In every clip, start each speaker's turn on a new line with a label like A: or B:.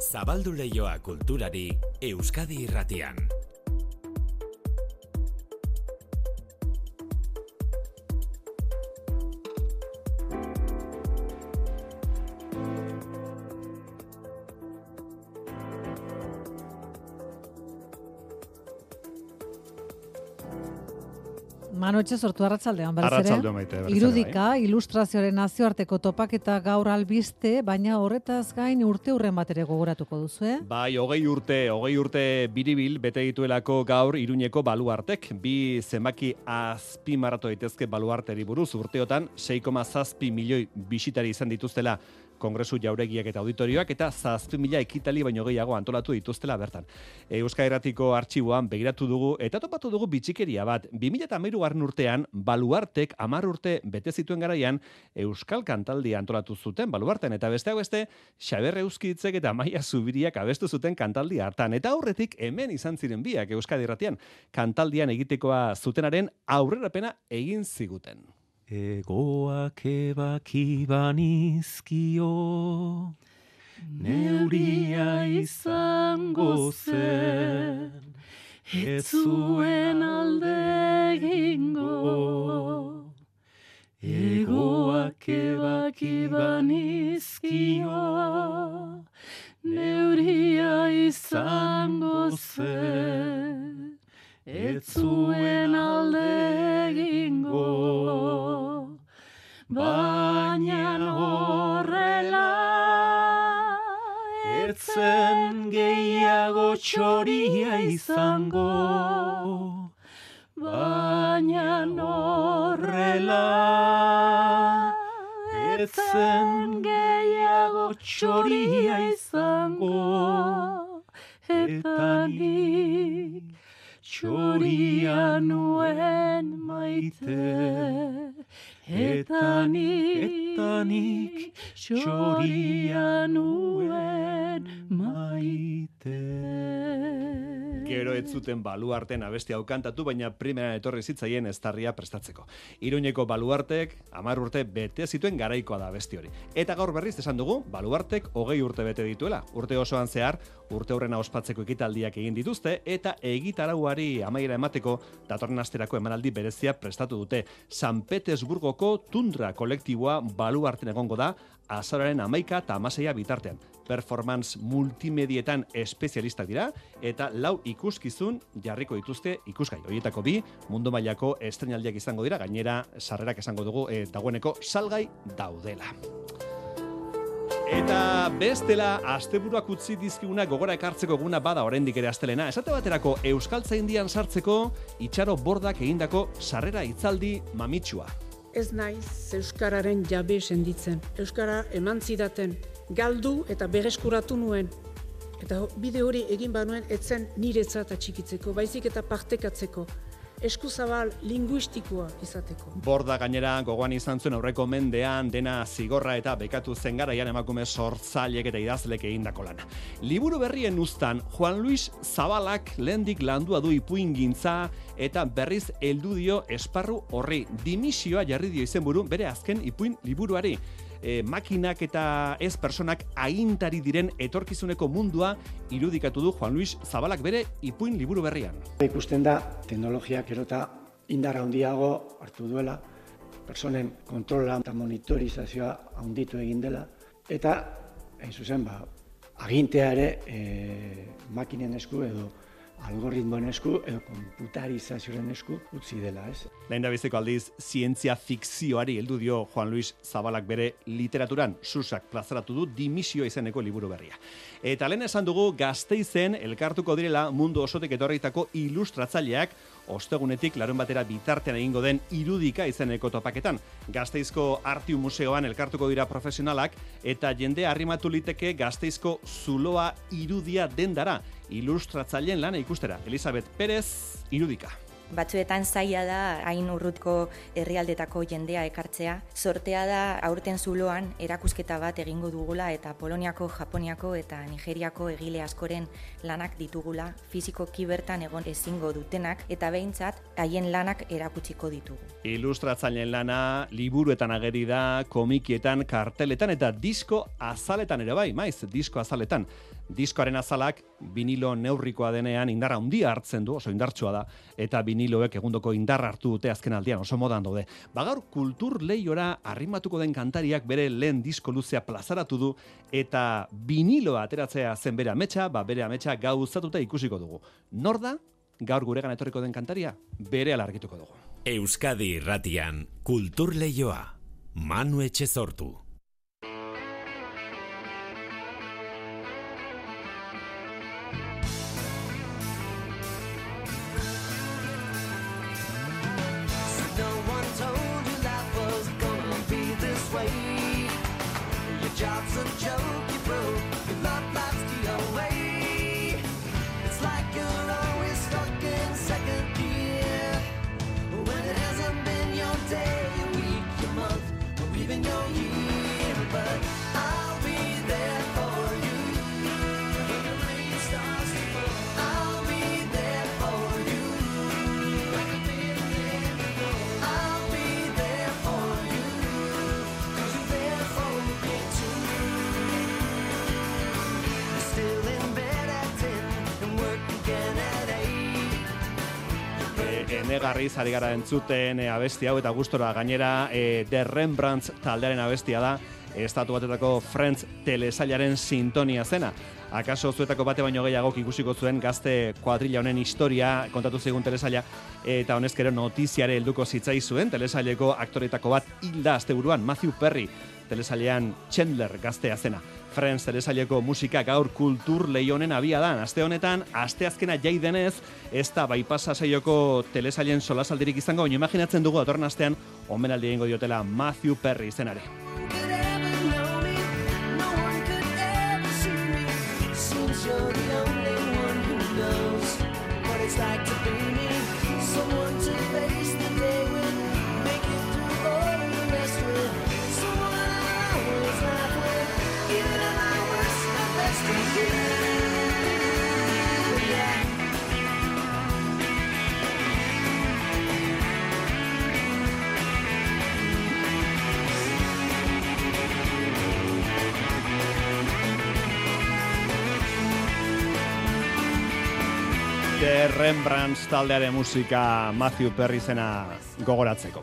A: Zabaldu leioa kulturari Euskadi irratian.
B: Manotxe sortu arratsaldean berriz ere.
C: Arratsaldeon maite, berriz ere,
B: Irudika, ilustrazioaren nazioarteko topaketa gaur albiste, baina horretaz gain urte hurren bat ere gogoratuko duzu, eh?
C: Bai, hogei urte, hogei urte biribil bete dituelako gaur iruñeko baluartek. Bi zenbaki azpimarratu daitezke baluarteri buruz urteotan 6,7 milioi bisitari izan dituztela kongresu jauregiak eta auditorioak eta zazpi mila ekitali baino gehiago antolatu dituztela bertan. Euskal Herratiko artxiboan begiratu dugu eta topatu dugu bitxikeria bat. 2008 garren urtean, baluartek amar urte bete zituen garaian Euskal Kantaldia antolatu zuten baluarten eta besteak beste Xaber Euskitzek eta Maia Zubiriak abestu zuten kantaldi hartan. Eta aurretik hemen izan ziren biak Euskadi Irratian kantaldian egitekoa zutenaren aurrerapena egin ziguten.
D: Egoak ebaki banizkio, neuria izango zen, ez zuen alde egingo. Egoak ebaki banizkio, neuria izango zen, ez zuen alde egingo. Baina horrela, etzen gehiago txoria izango. Baina horrela, etzen gehiago txoria izango. Eta nik txoria nuen maite. Eta nik, eta nik txoria nuen maite.
C: Gero ez zuten baluarten abesti hau kantatu, baina primera etorri zitzaien estarria prestatzeko. Iruñeko baluartek, amar urte bete zituen garaikoa da abesti hori. Eta gaur berriz esan dugu, baluartek hogei urte bete dituela. Urte osoan zehar, urte horrena ospatzeko ekitaldiak egin dituzte, eta egitarauari amaiera emateko datorren asterako emanaldi berezia prestatu dute. San Petersburgoko tundra kolektiboa baluarten egongo da, azararen amaika eta amaseia bitartean. Performance multimedietan espezialistak dira, eta lau ikuskizun jarriko dituzte ikusgai. Horietako bi, mundu mailako estrenaldiak izango dira, gainera sarrerak esango dugu e, dagoeneko salgai daudela. Eta bestela, asteburuak utzi dizkiguna gogora ekartzeko eguna bada oraindik ere astelena. Esate baterako Euskaltzaindian sartzeko itxaro bordak egindako sarrera hitzaldi mamitsua.
E: Ez naiz Euskararen jabe senditzen. Euskara eman zidaten, galdu eta berreskuratu nuen. Eta bide hori egin banuen etzen niretzat atxikitzeko, baizik eta partekatzeko. Eskuzabal linguistikoa izateko.
C: Borda gainera gogoan izan zuen aurreko mendean dena zigorra eta bekatu zen garaian emakume sortzaileek eta idazlek egindako lana. Liburu berrien uztan, Juan Luis Zabalak lehendik landua du ipuin gintza eta berriz heldu dio esparru horri dimisioa jarri dio izenburu bere azken ipuin liburuari. E, makinak eta ez personak agintari diren etorkizuneko mundua irudikatu du Juan Luis Zabalak bere ipuin liburu berrian.
F: Ikusten da teknologiak erota indar handiago hartu duela, personen kontrola eta monitorizazioa handitu egin dela, eta, hain zuzen, ba, agintea ere e, makinen esku edo algoritmoen esku edo komputarizazioaren esku utzi dela, ez?
C: Lehen da biziko aldiz, zientzia fikzioari heldu dio Juan Luis Zabalak bere literaturan, susak plazaratu du dimisio izeneko liburu berria. Eta lehen esan dugu gazteizen elkartuko direla mundu osotik etorritako ilustratzaileak ostegunetik larun batera bitartean egingo den irudika izeneko topaketan. Gazteizko Artiu Museoan elkartuko dira profesionalak eta jende arrimatu liteke Gazteizko zuloa irudia dendara ilustratzaileen lana ikustera. Elizabeth Perez, irudika.
G: Batzuetan zaila da hain urrutko herrialdetako jendea ekartzea. Sortea da aurten zuloan erakusketa bat egingo dugula eta Poloniako, Japoniako eta Nigeriako egile askoren lanak ditugula, fizikoki bertan egon ezingo dutenak eta behintzat haien lanak erakutsiko ditugu.
C: Ilustratzaileen lana liburuetan ageri da, komikietan, karteletan eta disko azaletan ere bai, maiz, disko azaletan. Diskoaren azalak vinilo neurrikoa denean indarra handia hartzen du, oso indartsua da, eta viniloek egundoko indar hartu dute azken aldian, oso modan daude. Bagaur kultur lehiora arrimatuko den kantariak bere lehen disko luzea plazaratu du, eta viniloa ateratzea zen bere ametsa, ba bere ametsa gauzatuta ikusiko dugu. Nor da, gaur guregan etorriko den kantaria, bere alargituko dugu.
A: Euskadi irratian, kultur leioa. Manu etxe
H: 8.
C: E, enegarriz ari gara entzuten e, abesti hau eta gustora gainera e, The Rembrandts taldearen abestia da estatu batetako Friends telesailaren sintonia zena. Akaso zuetako bate baino gehiago ikusiko zuen gazte kuadrilla honen historia kontatu zigun telesaila eta honezkero notiziare helduko zitzai zuen telesaileko aktoretako bat hilda asteburuan Matthew Perry telesailean Chandler gaztea zena. Friends telesaileko musika gaur kultur leionen abia da. Aste honetan, aste azkena jai denez, ez da baipasa saioko telesailen solasaldirik izango, baina imaginatzen dugu datorren astean, omenaldi egingo diotela Matthew Perry izenari.
H: could ever know
C: Rembrandts taldearen musika Matthew Perry zena gogoratzeko.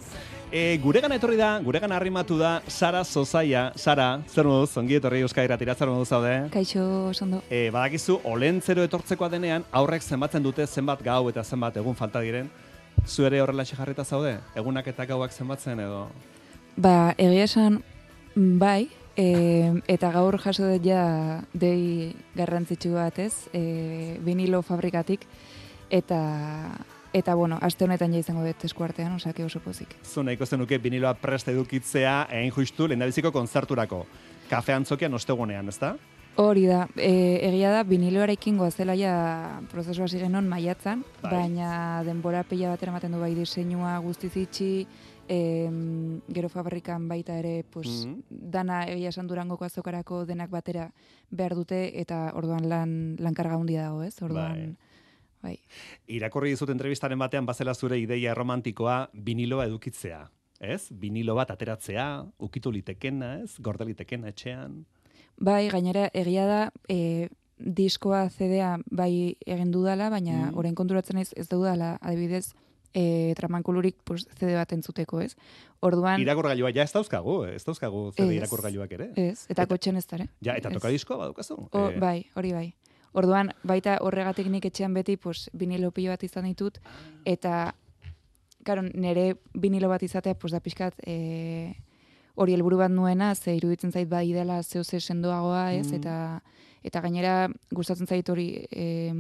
C: E, guregan etorri da, guregan arrimatu da, Sara Zozaia. Sara, zer moduz, ongi etorri Euskadi Ratira, zer moduz zaude?
I: Kaixo, sondo.
C: E, badakizu, olentzero etortzekoa denean, aurrek zenbatzen dute zenbat gau eta zenbat egun falta diren. Zu ere horrela jarrita zaude? Egunak eta gauak zenbatzen edo?
I: Ba, egia esan, bai, e, eta gaur jaso dut ja dei garrantzitsu bat ez, e, vinilo fabrikatik, eta, eta bueno, aste honetan ja izango dut eskuartean, osake oso pozik.
C: Zu nahiko zenuke viniloa prest edukitzea, egin justu, lehendabiziko kontzerturako. Kafe antzokian ostegunean, ezta?
I: Hori da, e, egia da, viniloarekin goazela ja prozesu hasi genuen maiatzan,
C: Bai.
I: baina denbora pila bat ematen du bai diseinua guztiz itxi, em, gero fabrikan baita ere, pues,
C: Mhm.
I: dana egia esan durangoko azokarako denak batera behar dute, eta orduan lan, lankarga handia dago, ez? Orduan, bai.
C: Irakurri dizut entrevistaren batean bazela zure ideia romantikoa viniloa edukitzea. Ez? Vinilo bat ateratzea, ukitu litekena, ez? Gorde litekena etxean.
I: Bai, gainera egia da, e, diskoa CD-a bai egin dudala, baina
C: Mhm.
I: orain konturatzen naiz ez dudala, adibidez, e, tramankulurik pues, CD bat entzuteko, ez? Orduan,
C: Irakurgailua ja ez dauzkagu, ez dauzkagu CD
I: Ez.
C: irakurgailuak ere.
I: ez, eta
C: Eta-
I: kotxen ez dara.
C: Ja, eta
I: Ez.
C: tokadiskoa badukazu.
I: O,
C: Eh,
I: Bai, hori bai. Orduan, baita horregatik nik etxean beti, pues, vinilo pilo bat izan ditut, eta, karo, nire vinilo bat izatea, pues, da pixkat, e, hori helburu bat nuena, ze iruditzen zait bai dela zeo ze sendoagoa, ez,
C: Mm.
I: eta eta gainera gustatzen zait hori e,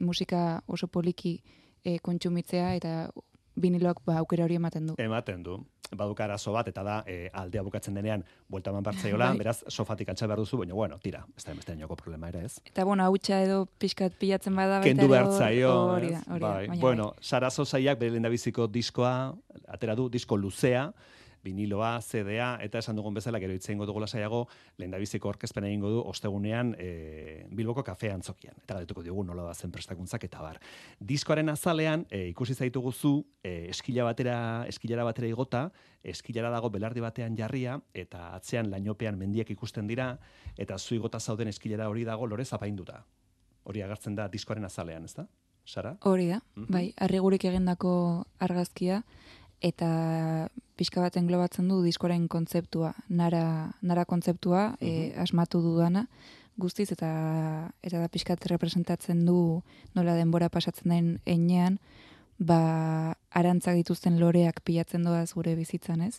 I: musika oso poliki e, kontsumitzea, eta viniloak ba, aukera hori ematen du.
C: ematen du. Baduka arazo bat, eta da, e, aldea bukatzen denean, buelta eman bartzaiola,
I: Bai.
C: beraz, sofatik altxa behar duzu, baina, bueno, tira, ez da beste inoko problema ere, ez?
I: Eta, bueno, hautsa edo pixkat pilatzen bada
C: Kendu behar zaio,
I: hori da, hori da,
C: bai. Bueno, Sara Zozaiak bere lehendabiziko diskoa, atera du, disko luzea, viniloa, CD-a, eta esan dugun bezala gero itzengo dugu lasaiago, lehendabiziko orkezpena egingo du ostegunean e, Bilboko kafe antzokian. Eta galdetuko diogu nola da zen prestakuntzak eta bar. Diskoaren azalean e, ikusi zaitugu zu e, eskila batera, eskilara batera igota, eskilara dago belardi batean jarria eta atzean lainopean mendiak ikusten dira eta zu igota zauden eskilara hori dago lore zapainduta. Hori agertzen da diskoaren azalean, ezta? Sara?
I: Hori da,
C: Mhm.
I: bai, arrigurik egindako argazkia, eta pixka bat englobatzen du diskoren kontzeptua, nara, nara kontzeptua eh, asmatu dudana, guztiz, eta eta da pixkat representatzen du nola denbora pasatzen den enean, ba, arantzak dituzten loreak pilatzen doaz gure bizitzan, ez?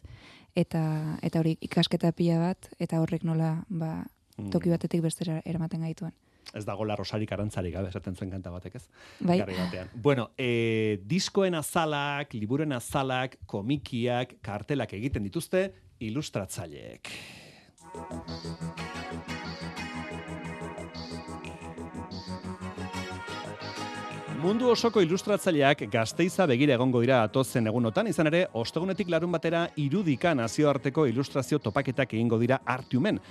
I: Eta, eta hori ikasketa pila bat, eta horrek nola, ba,
C: Mm.
I: toki batetik bestera eramaten gaituen.
C: Ez dago la rosarik arantzarik gabe esaten zuen kanta batek, ez?
I: Bai.
C: Garri batean. Bueno, e, diskoen azalak, liburuen azalak, komikiak, kartelak egiten dituzte ilustratzaileek. Mundu osoko ilustratzaileak gazteiza begira egongo dira atozen egunotan, izan ere, ostegunetik larun batera irudika nazioarteko ilustrazio topaketak egingo dira artiumen.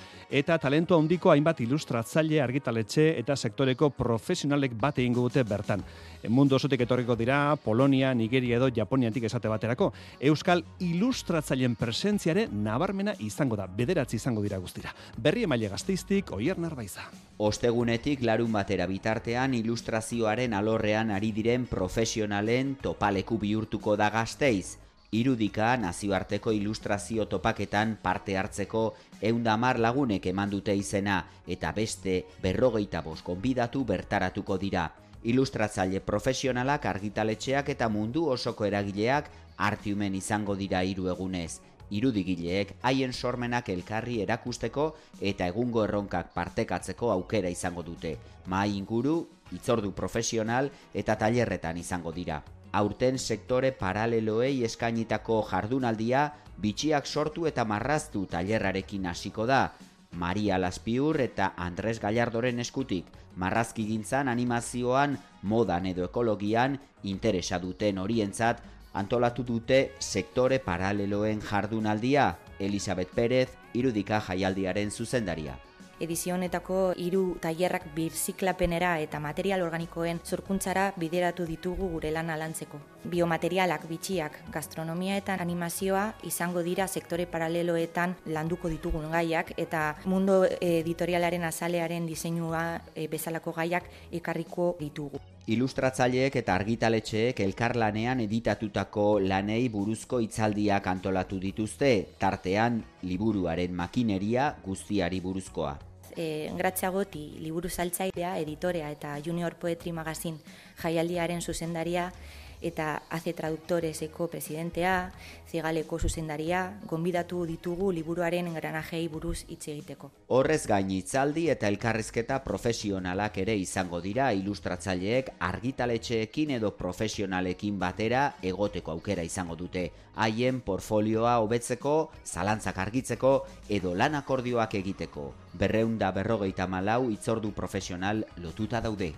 C: Eta talentu handiko hainbat ilustratzaile argitaletxe eta sektoreko profesionalek bat egingo dute bertan. E, Mundu osotik etorriko dira, Polonia, Nigeria edo Japoniatik esate baterako. Euskal ilustratzaileen presentziare nabarmena izango da, bederatzi izango dira guztira. Berri emaile gazteiztik, oier narbaiza.
J: Ostegunetik larun batera bitartean ilustrazioaren alorrean ari diren profesionalen topaleku bihurtuko da gazteiz. Irudika nazioarteko ilustrazio topaketan parte hartzeko eundamar lagunek eman dute izena eta beste berrogeita bost gonbidatu bertaratuko dira. Ilustratzaile profesionalak argitaletxeak eta mundu osoko eragileak artiumen izango dira hiru egunez irudigileek haien sormenak elkarri erakusteko eta egungo erronkak partekatzeko aukera izango dute. Mahai inguru, itzordu profesional eta tailerretan izango dira. Aurten sektore paraleloei eskainitako jardunaldia bitxiak sortu eta marraztu tailerrarekin hasiko da. Maria Laspiur eta Andres Gallardoren eskutik, marrazki gintzan animazioan, modan edo ekologian interesa duten horientzat antolatu dute sektore paraleloen jardunaldia, Elisabet Pérez, irudika jaialdiaren zuzendaria.
G: Edizio honetako hiru tailerrak birziklapenera eta material organikoen zorkuntzara bideratu ditugu gure lana lantzeko. Biomaterialak, bitxiak, gastronomia eta animazioa izango dira sektore paraleloetan landuko ditugun gaiak eta mundo editorialaren azalearen diseinua eh, bezalako gaiak ekarriko ditugu.
J: Ilustratzaileek eta argitaletxeek elkarlanean editatutako lanei buruzko hitzaldiak antolatu dituzte, tartean liburuaren makineria guztiari buruzkoa.
G: E, Gratxagoti liburu saltzailea, editorea eta Junior Poetry Magazine jaialdiaren zuzendaria eta AC Traductoreseko presidentea, zigaleko zuzendaria, gonbidatu ditugu liburuaren engranajei buruz hitz egiteko.
J: Horrez gain hitzaldi eta elkarrizketa profesionalak ere izango dira ilustratzaileek argitaletxeekin edo profesionalekin batera egoteko aukera izango dute. Haien portfolioa hobetzeko, zalantzak argitzeko edo lan akordioak egiteko. Berreunda berrogeita malau itzordu profesional lotuta daude.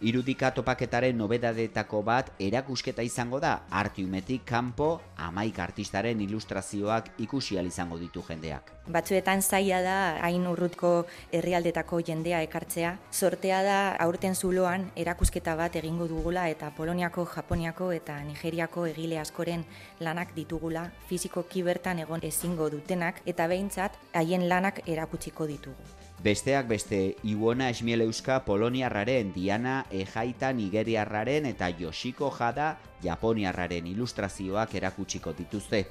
J: Irudika topaketaren nobedadetako bat erakusketa izango da, artiumetik kanpo amaik artistaren ilustrazioak ikusi izango ditu jendeak.
G: Batzuetan zaila da hain urrutko herrialdetako jendea ekartzea. Sortea da aurten zuloan erakusketa bat egingo dugula eta Poloniako, Japoniako eta Nigeriako egile askoren lanak ditugula, fizikoki bertan egon ezingo dutenak eta behintzat haien lanak erakutsiko ditugu.
J: Besteak beste Iwona Esmieleuska Poloniarraren, Diana Ejaita Nigeriarraren eta Yoshiko Jada Japoniarraren ilustrazioak erakutsiko dituzte.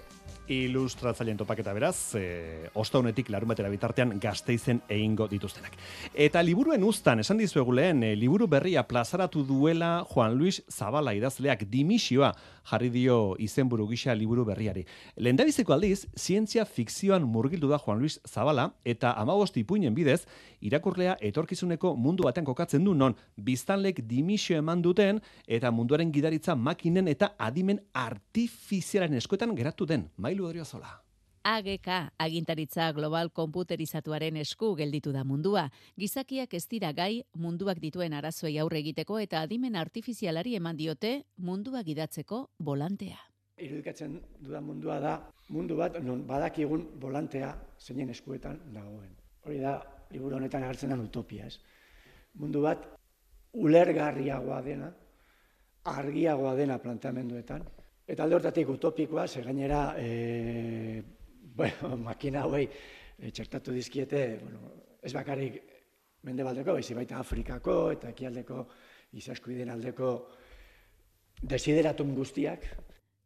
C: Ilustratzaileen topaketa beraz, e, ostaunetik larun batera bitartean gazteizen egingo dituztenak. Eta liburuen uztan, esan dizuegu lehen, e, liburu berria plazaratu duela Juan Luis Zabala idazleak dimisioa jarri dio izenburu gisa liburu berriari. Lehendabiziko aldiz, zientzia fikzioan murgildu da Juan Luis Zabala eta amabost ipuinen bidez, irakurlea etorkizuneko mundu batean kokatzen du non biztanlek dimisio eman duten eta munduaren gidaritza makinen eta adimen artifizialaren eskoetan geratu den. Mailu Odriozola.
K: AGK, agintaritza global komputerizatuaren esku gelditu da mundua. Gizakiak ez dira gai munduak dituen arazoei aurre egiteko eta adimen artifizialari eman diote mundua gidatzeko volantea.
F: Irudikatzen dudan mundua da, mundu bat non badakigun volantea zeinen eskuetan dagoen. Hori da, liburu honetan agertzen den utopia, ez? Mundu bat ulergarriagoa dena, argiagoa dena planteamenduetan, eta alde hortatik utopikoa, ze gainera, e, bueno, makina hauei e, txertatu dizkiete, bueno, ez bakarrik mendebaldeko, baizik baita Afrikako eta ekialdeko izaskuiden aldeko desideratum guztiak,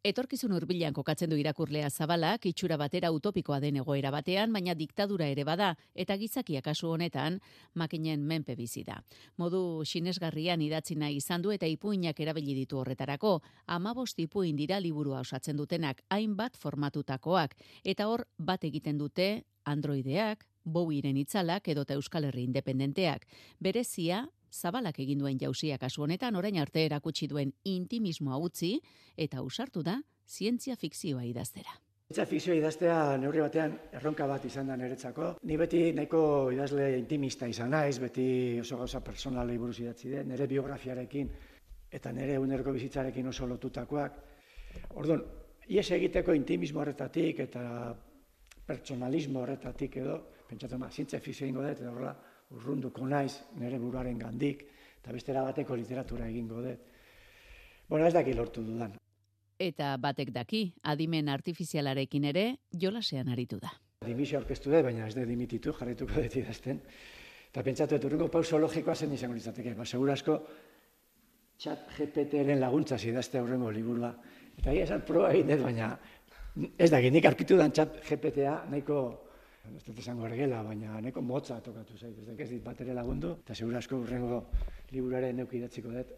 K: Etorkizun hurbilan kokatzen du irakurlea zabalak, itxura batera utopikoa den egoera batean, baina diktadura ere bada, eta gizakia kasu honetan, makinen menpe bizi da. Modu sinesgarrian idatzi nahi izan du eta ipuinak erabili ditu horretarako, amabost ipuin dira liburua osatzen dutenak, hainbat formatutakoak, eta hor bat egiten dute androideak, Bowiren itzalak edota Euskal Herri independenteak. Berezia, zabalak egin duen jausia kasu honetan orain arte erakutsi duen intimismoa utzi eta ausartu da zientzia fikzioa idaztera.
F: Zientzia fikzioa idaztea neurri batean erronka bat izan da niretzako. Ni beti nahiko idazle intimista izan naiz, beti oso gauza personalei buruz idatzi den, nire biografiarekin eta nire unerko bizitzarekin oso lotutakoak. Orduan, ies egiteko intimismo horretatik eta pertsonalismo horretatik edo, pentsatzen ma, zientzia fikzioa ingo dut, eta horrela, urrunduko naiz nire buruaren gandik, eta bestera bateko literatura egingo dut. Bueno, ez daki lortu dudan.
K: Eta batek daki, adimen artifizialarekin ere, jolasean aritu da.
F: Dimisio aurkeztu dut, baina ez dut dimititu, jarrituko dut idazten. Eta pentsatu dut, urrengo pauso logikoa zen izango litzateke. Ba, segura asko, txat GPT-ren laguntza idazte aurrengo liburua. Eta egia esan proba egin dut, baina ez da, nik aurkitu dan txat GPT-a nahiko ez dut esango ergela, baina neko motza tokatu zait, ez da, ez dit bat ere lagundu, eta segura asko urrengo liburuaren neuk idatziko dut.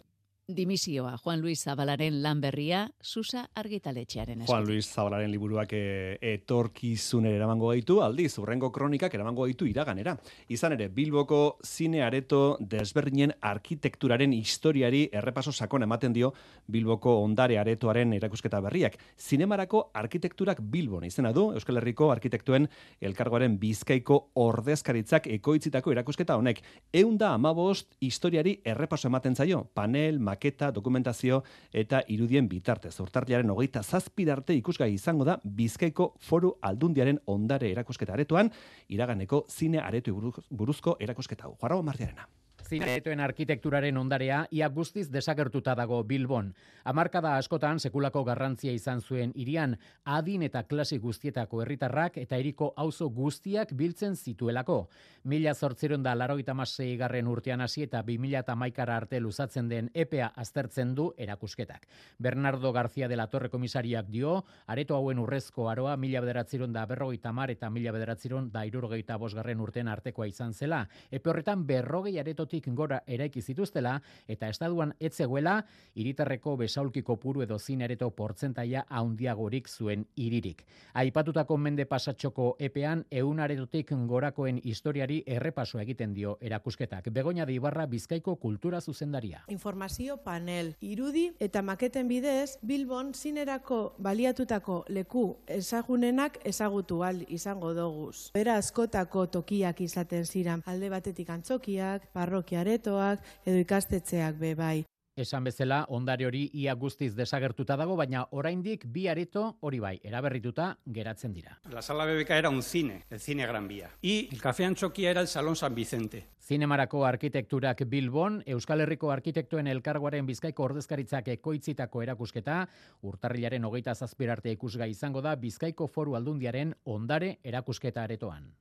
K: Dimisioa, Juan Luis Zabalaren lan berria, Susa argitaletxearen eskutik.
C: Juan Luis Zabalaren liburuak e, etorkizunera eramango gaitu, aldiz, urrengo kronikak eramango gaitu iraganera. Izan ere, Bilboko zine areto desberdinen arkitekturaren historiari errepaso sakon ematen dio Bilboko ondare aretoaren erakusketa berriak. Zinemarako arkitekturak Bilbon izena du, Euskal Herriko arkitektuen elkargoaren bizkaiko ordezkaritzak ekoitzitako erakusketa honek. Eunda amabost historiari errepaso ematen zaio, panel, maketa, dokumentazio eta irudien bitartez. Urtarriaren hogeita zazpidarte ikusgai izango da Bizkaiko foru aldundiaren ondare erakusketa aretoan, iraganeko zine aretu buruzko erakusketa. Juarro Martiarena.
L: Zinetuen arkitekturaren ondarea ia guztiz desagertuta dago Bilbon. Hamarkada askotan sekulako garrantzia izan zuen irian adin eta klase guztietako herritarrak eta hiriko auzo guztiak biltzen zituelako. Mila zortzeron da masei garren urtean hasi eta 2000 eta maikara arte luzatzen den EPA aztertzen du erakusketak. Bernardo García de la Torre komisariak dio, areto hauen urrezko aroa mila bederatzeron da berrogeita mar eta mila bederatzeron da irurogeita bosgarren urtean artekoa izan zela. Epe horretan berrogei aretotik gora eraiki zituztela eta estaduan etzegoela hiritarreko besaulki kopuru edo zinereto portzentaia handiagorik zuen hiririk. Aipatutako mende pasatxoko epean ehun aretotik gorakoen historiari errepaso egiten dio erakusketak. Begoña de Ibarra Bizkaiko kultura zuzendaria.
M: Informazio panel, irudi eta maketen bidez Bilbon zinerako baliatutako leku ezagunenak ezagutu al izango doguz. Bera askotako tokiak izaten ziran alde batetik antzokiak, parrokiaretoak edo ikastetxeak be bai.
L: Esan bezala, ondare hori ia guztiz desagertuta dago, baina oraindik bi areto hori bai, eraberrituta geratzen dira.
N: La sala BBK era un cine, el cine Gran Vía. Y el Café Antxokia era el Salón San Vicente.
L: Zinemarako arkitekturak Bilbon, Euskal Herriko arkitektuen elkargoaren bizkaiko ordezkaritzak ekoitzitako erakusketa, urtarrilaren hogeita zazpirarte ikusgai izango da bizkaiko foru aldundiaren ondare erakusketa aretoan.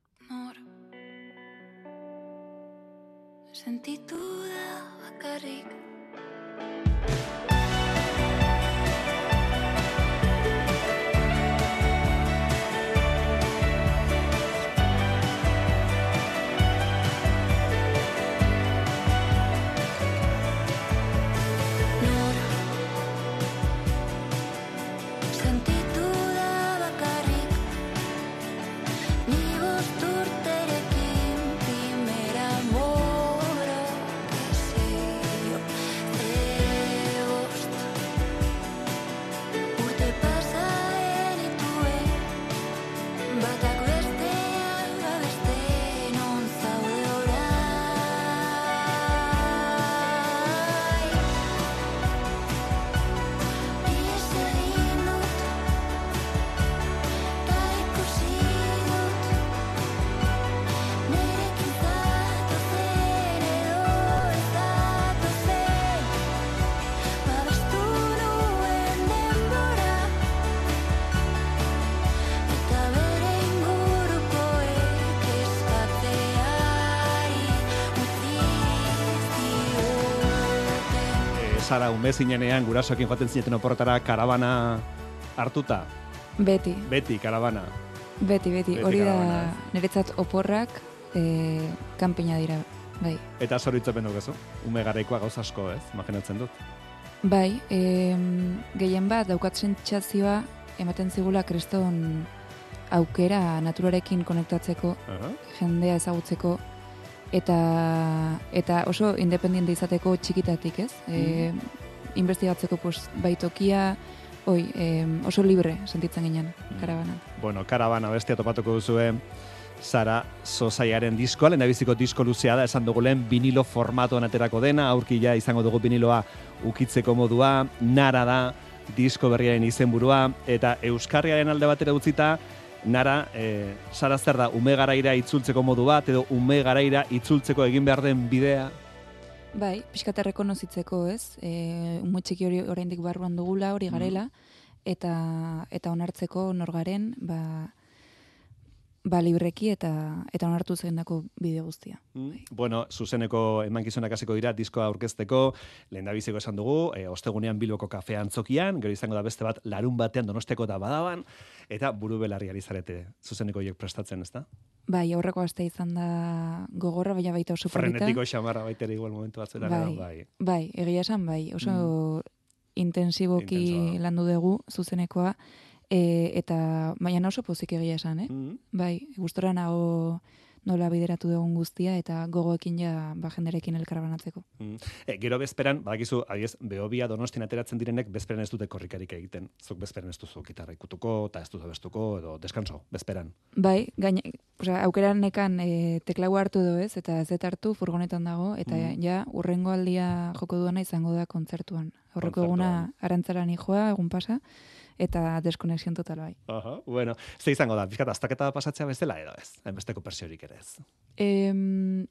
O: Sentitu da bakarrik
C: Sara ume zinenean gurasoekin joaten zineten oporretara karabana hartuta?
I: Beti,
C: Beti, karabana.
I: beti, beti.
C: Beti
I: Hori da
C: karabana, ez?
I: niretzat oporrak e, kanpina dira, bai.
C: Eta zoritzapen dugu, ume garaikoa gauz asko, ez? Imaginatzen dut.
I: Bai, em, gehien bat daukat sentsazioa ematen zigula kriston aukera naturarekin konektatzeko,
C: Aha.
I: jendea ezagutzeko, eta, eta oso independente izateko txikitatik, ez? E, investigatzeko pues, bai tokia, oi, em, oso libre sentitzen ginen, karabanan.
C: Bueno, karabana bestia topatuko duzue, Sara Sosaiaren diskoa, lehendabiziko disko luzea da, esan dugu lehen vinilo formatoan aterako dena, aurki ja izango dugu viniloa ukitzeko modua, nara da, disko berriaren izenburua, eta Euskarriaren alde batera utzita, nara, e, Sara zer da, ume garaira itzultzeko modu bat, edo ume garaira itzultzeko egin behar den bidea,
I: Bai, pixkat errekonozitzeko, ez? E, umo txiki hori oraindik barruan dugula, hori garela, eta eta onartzeko norgaren, ba, ba libreki eta eta onartu zegindako bide guztia.
C: Bueno, zuzeneko emankizunak hasiko dira diskoa aurkezteko, lehendabiziko esan dugu, e, ostegunean Bilboko kafe antzokian, gero izango da beste bat larun batean donosteko da badaban, eta buru belarri ari zarete zuzeneko horiek prestatzen, ezta?
I: Bai, aurreko aste izan da gogorra, baina baita oso polita.
C: Frenetiko xamarra baita igual momentu batzuetan,
I: bai,
C: edo, bai.
I: bai, egia esan bai, oso intensiboki
C: Intensoa.
I: landu dugu zuzenekoa, e, eta baina oso pozik egia esan, eh?
C: Mm.
I: Bai, gustora nago nola bideratu dugun guztia eta gogoekin ja ba jenderekin elkarbanatzeko.
C: Mm. E, gero bezperan, badakizu, adiez, behobia donostin ateratzen direnek, bezperan ez dute korrikarik egiten. Zuk bezperan ez duzu gitarra ikutuko, eta ez duzu bestuko, edo deskanso, bezperan.
I: Bai, gaine, osea, aukeran nekan e, teklaua hartu edo ez, eta ez hartu furgonetan dago, eta
C: Mhm.
I: ja, urrengo aldia joko duena izango da kontzertuan. Horreko eguna arantzara joa, egun pasa, eta deskonexion total bai.
C: Aha, bueno, ze izango da, pizkat aztaketa pasatzea bezala edo ez, enbesteko persiorik ere ez.
I: Em,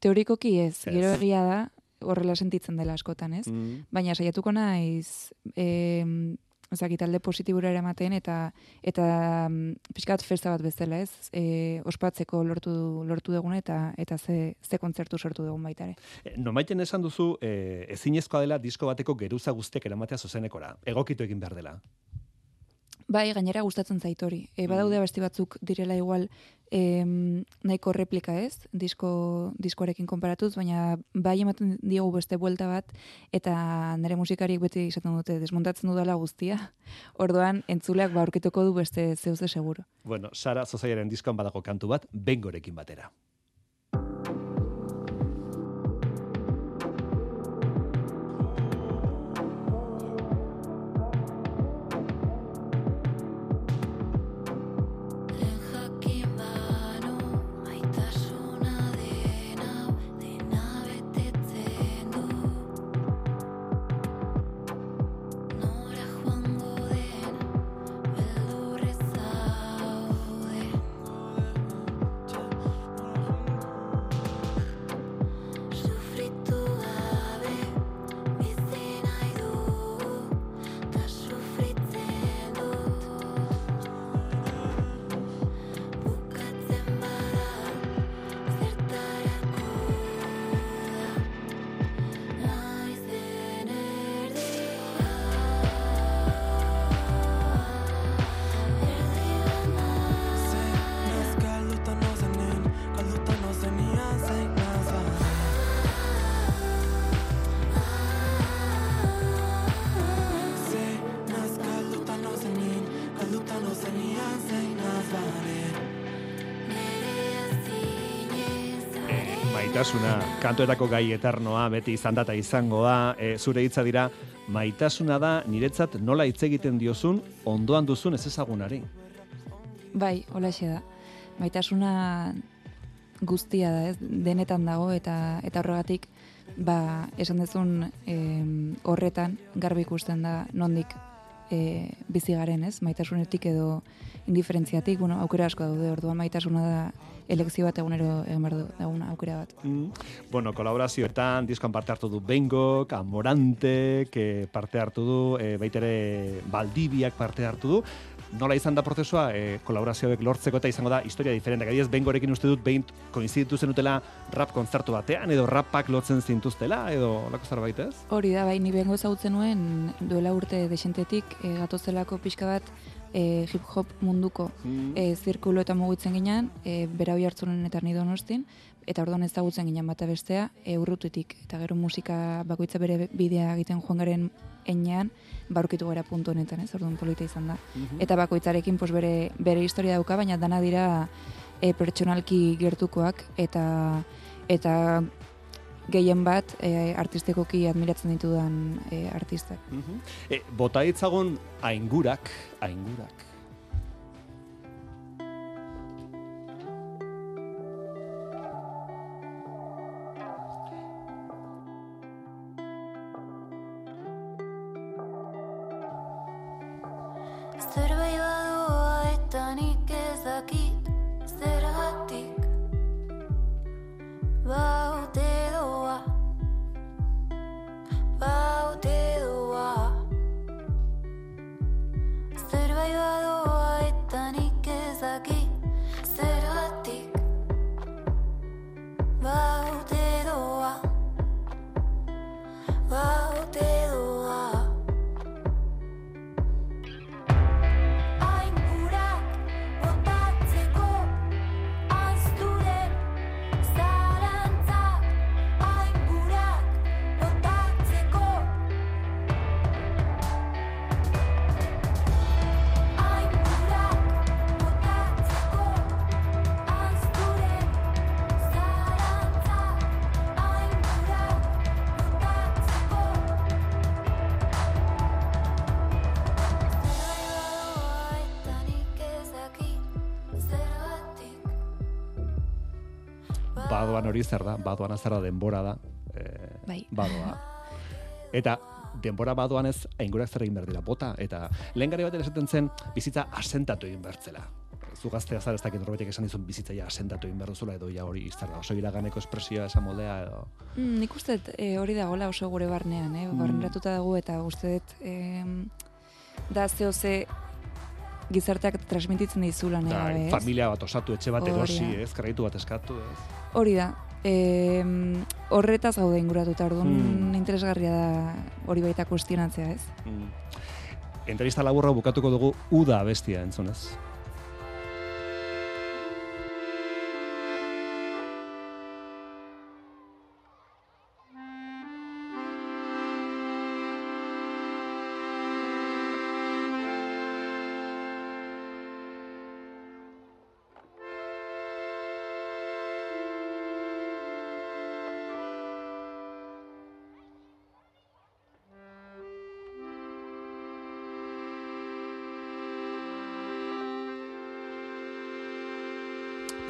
I: teorikoki ez,
C: Ez.
I: gero egia da, horrela sentitzen dela askotan, ez?
C: Mm.
I: Baina saiatuko naiz, em, ozaki, talde positibura eramaten eta eta mm, pixkat festa bat bezala, ez? E, ospatzeko lortu lortu duguna eta eta ze ze kontzertu sortu dugun baita ere.
C: E, esan duzu, e, ezinezkoa dela disko bateko geruza guztiak eramatea zuzenekora. Egokitu egin behar dela.
I: Bai, gainera gustatzen zait hori. E, badaude abesti batzuk direla igual em, nahiko replika ez, disko, diskoarekin konparatuz, baina bai ematen diogu beste buelta bat, eta nire musikariek beti izaten dute desmontatzen dudala guztia. Orduan, entzuleak ba aurkituko du beste zeuze seguro.
C: Bueno, Sara Zozaiaren diskoan badago kantu bat, bengorekin batera.
O: Maitasuna,
C: kantuetako gai eternoa, beti izan data izango da, e, zure hitza dira, maitasuna da niretzat nola hitz egiten diozun, ondoan duzun ez ezagunari.
I: Bai, holaxe da. Maitasuna guztia da, ez? Denetan dago eta eta horregatik ba, esan dezun em, horretan garbi ikusten da nondik e, bizi garen, ez? Maitasunetik edo indiferentziatik, bueno, aukera asko daude. Orduan maitasuna da elekzio bat egunero egin behar du- aukera bat.
C: Mm. Bueno, kolaborazioetan, diskoan parte hartu du Bengok, Amorante, que parte hartu du, e, baitere Baldibiak parte hartu du. Nola izan da prozesua e, kolaborazioek lortzeko eta izango da historia diferentak. Adibidez, bengorekin uste dut behin koinziditu zenutela rap kontzertu batean, edo rapak lotzen zintuztela, edo lako zerbait ez?
I: Hori da, bai, ni bengo ezagutzen nuen duela urte desentetik e, gatozelako pixka bat e, hip-hop munduko
C: Mm.
I: e, zirkulo eta mugitzen ginen, e, bera hoi hartzunen eta ni donostin, eta orduan ezagutzen ginen bata bestea, e, urrututik, eta gero musika bakoitza bere bidea egiten joan garen enean, barukitu gara puntu honetan, ez, orduan polita izan da.
P: Mhm.
I: Eta bakoitzarekin pos, bere, bere historia dauka, baina dana dira e, pertsonalki gertukoak, eta eta gehien bat e, artistekoki admiratzen ditudan e, artistak.
C: E, bota ditzagun aingurak, aingurak. Hori zer da, badoan zer da denbora da. E,
I: Bai.
C: Badoa. Eta denbora badoan ez aingurak zer egin behar dira bota, eta lehen gari baten esaten zen bizitza asentatu egin bertzela. Zu gaztea zara ez dakit norbaitek esan dizun bizitzaia asentatu egin behar duzula, edo ja hori zer da, oso iraganeko espresioa esan moldea, edo...
I: Mm, nik uste e, hori dagoela oso gure barnean, eh?
C: Mm.
I: barneratuta dago eta uste dut e, da zeo ze gizarteak transmititzen dizula nahi
C: Da,
I: gabe, ez?
C: familia bat osatu, etxe bat erosi,
I: da.
C: ez, kreditu bat eskatu, ez.
I: Hori da. E, horretaz gaude inguratuta, orduan
C: Mm.
I: interesgarria da hori baita kuestionatzea, ez?
C: Mm. Entrevista laburra bukatuko dugu uda bestia entzunez.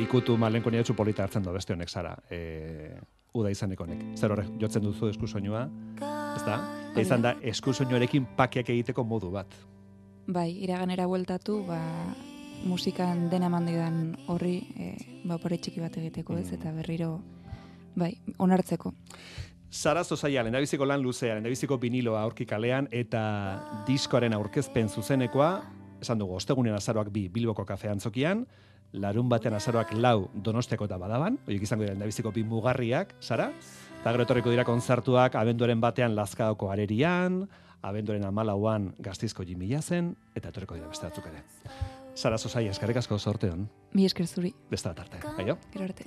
C: Ikutu malenko niatxu polita hartzen du beste honek zara. E, uda izaneko honek. Zer horrek, jotzen duzu eskusoinua, ez da? Izan da. eskusoinuarekin pakiak egiteko modu bat.
I: Bai, iraganera bueltatu, ba, musikan dena eman didan horri, e, ba, opore txiki bat egiteko, ez? Eta berriro, bai, onartzeko.
C: Sara Zozaia, lehendabiziko lan luzea, lehendabiziko viniloa aurki kalean, eta diskoaren aurkezpen zuzenekoa, esan dugu, ostegunen azaroak bi Bilboko kafe antzokian, larun batean azaroak lau donostiako eta badaban, horiek izango dira lehendabiziko bi mugarriak, Sara, eta gero etorriko dira kontzertuak abenduaren batean Lazkaoko arerian, abenduaren amalauan gaztizko jimilazen, eta etorriko dira beste batzuk ere. Sara Zozaia, eskarrik asko sorteon,
I: Mi esker zuri.
C: beste bat arte. Aio?
I: Gero arte.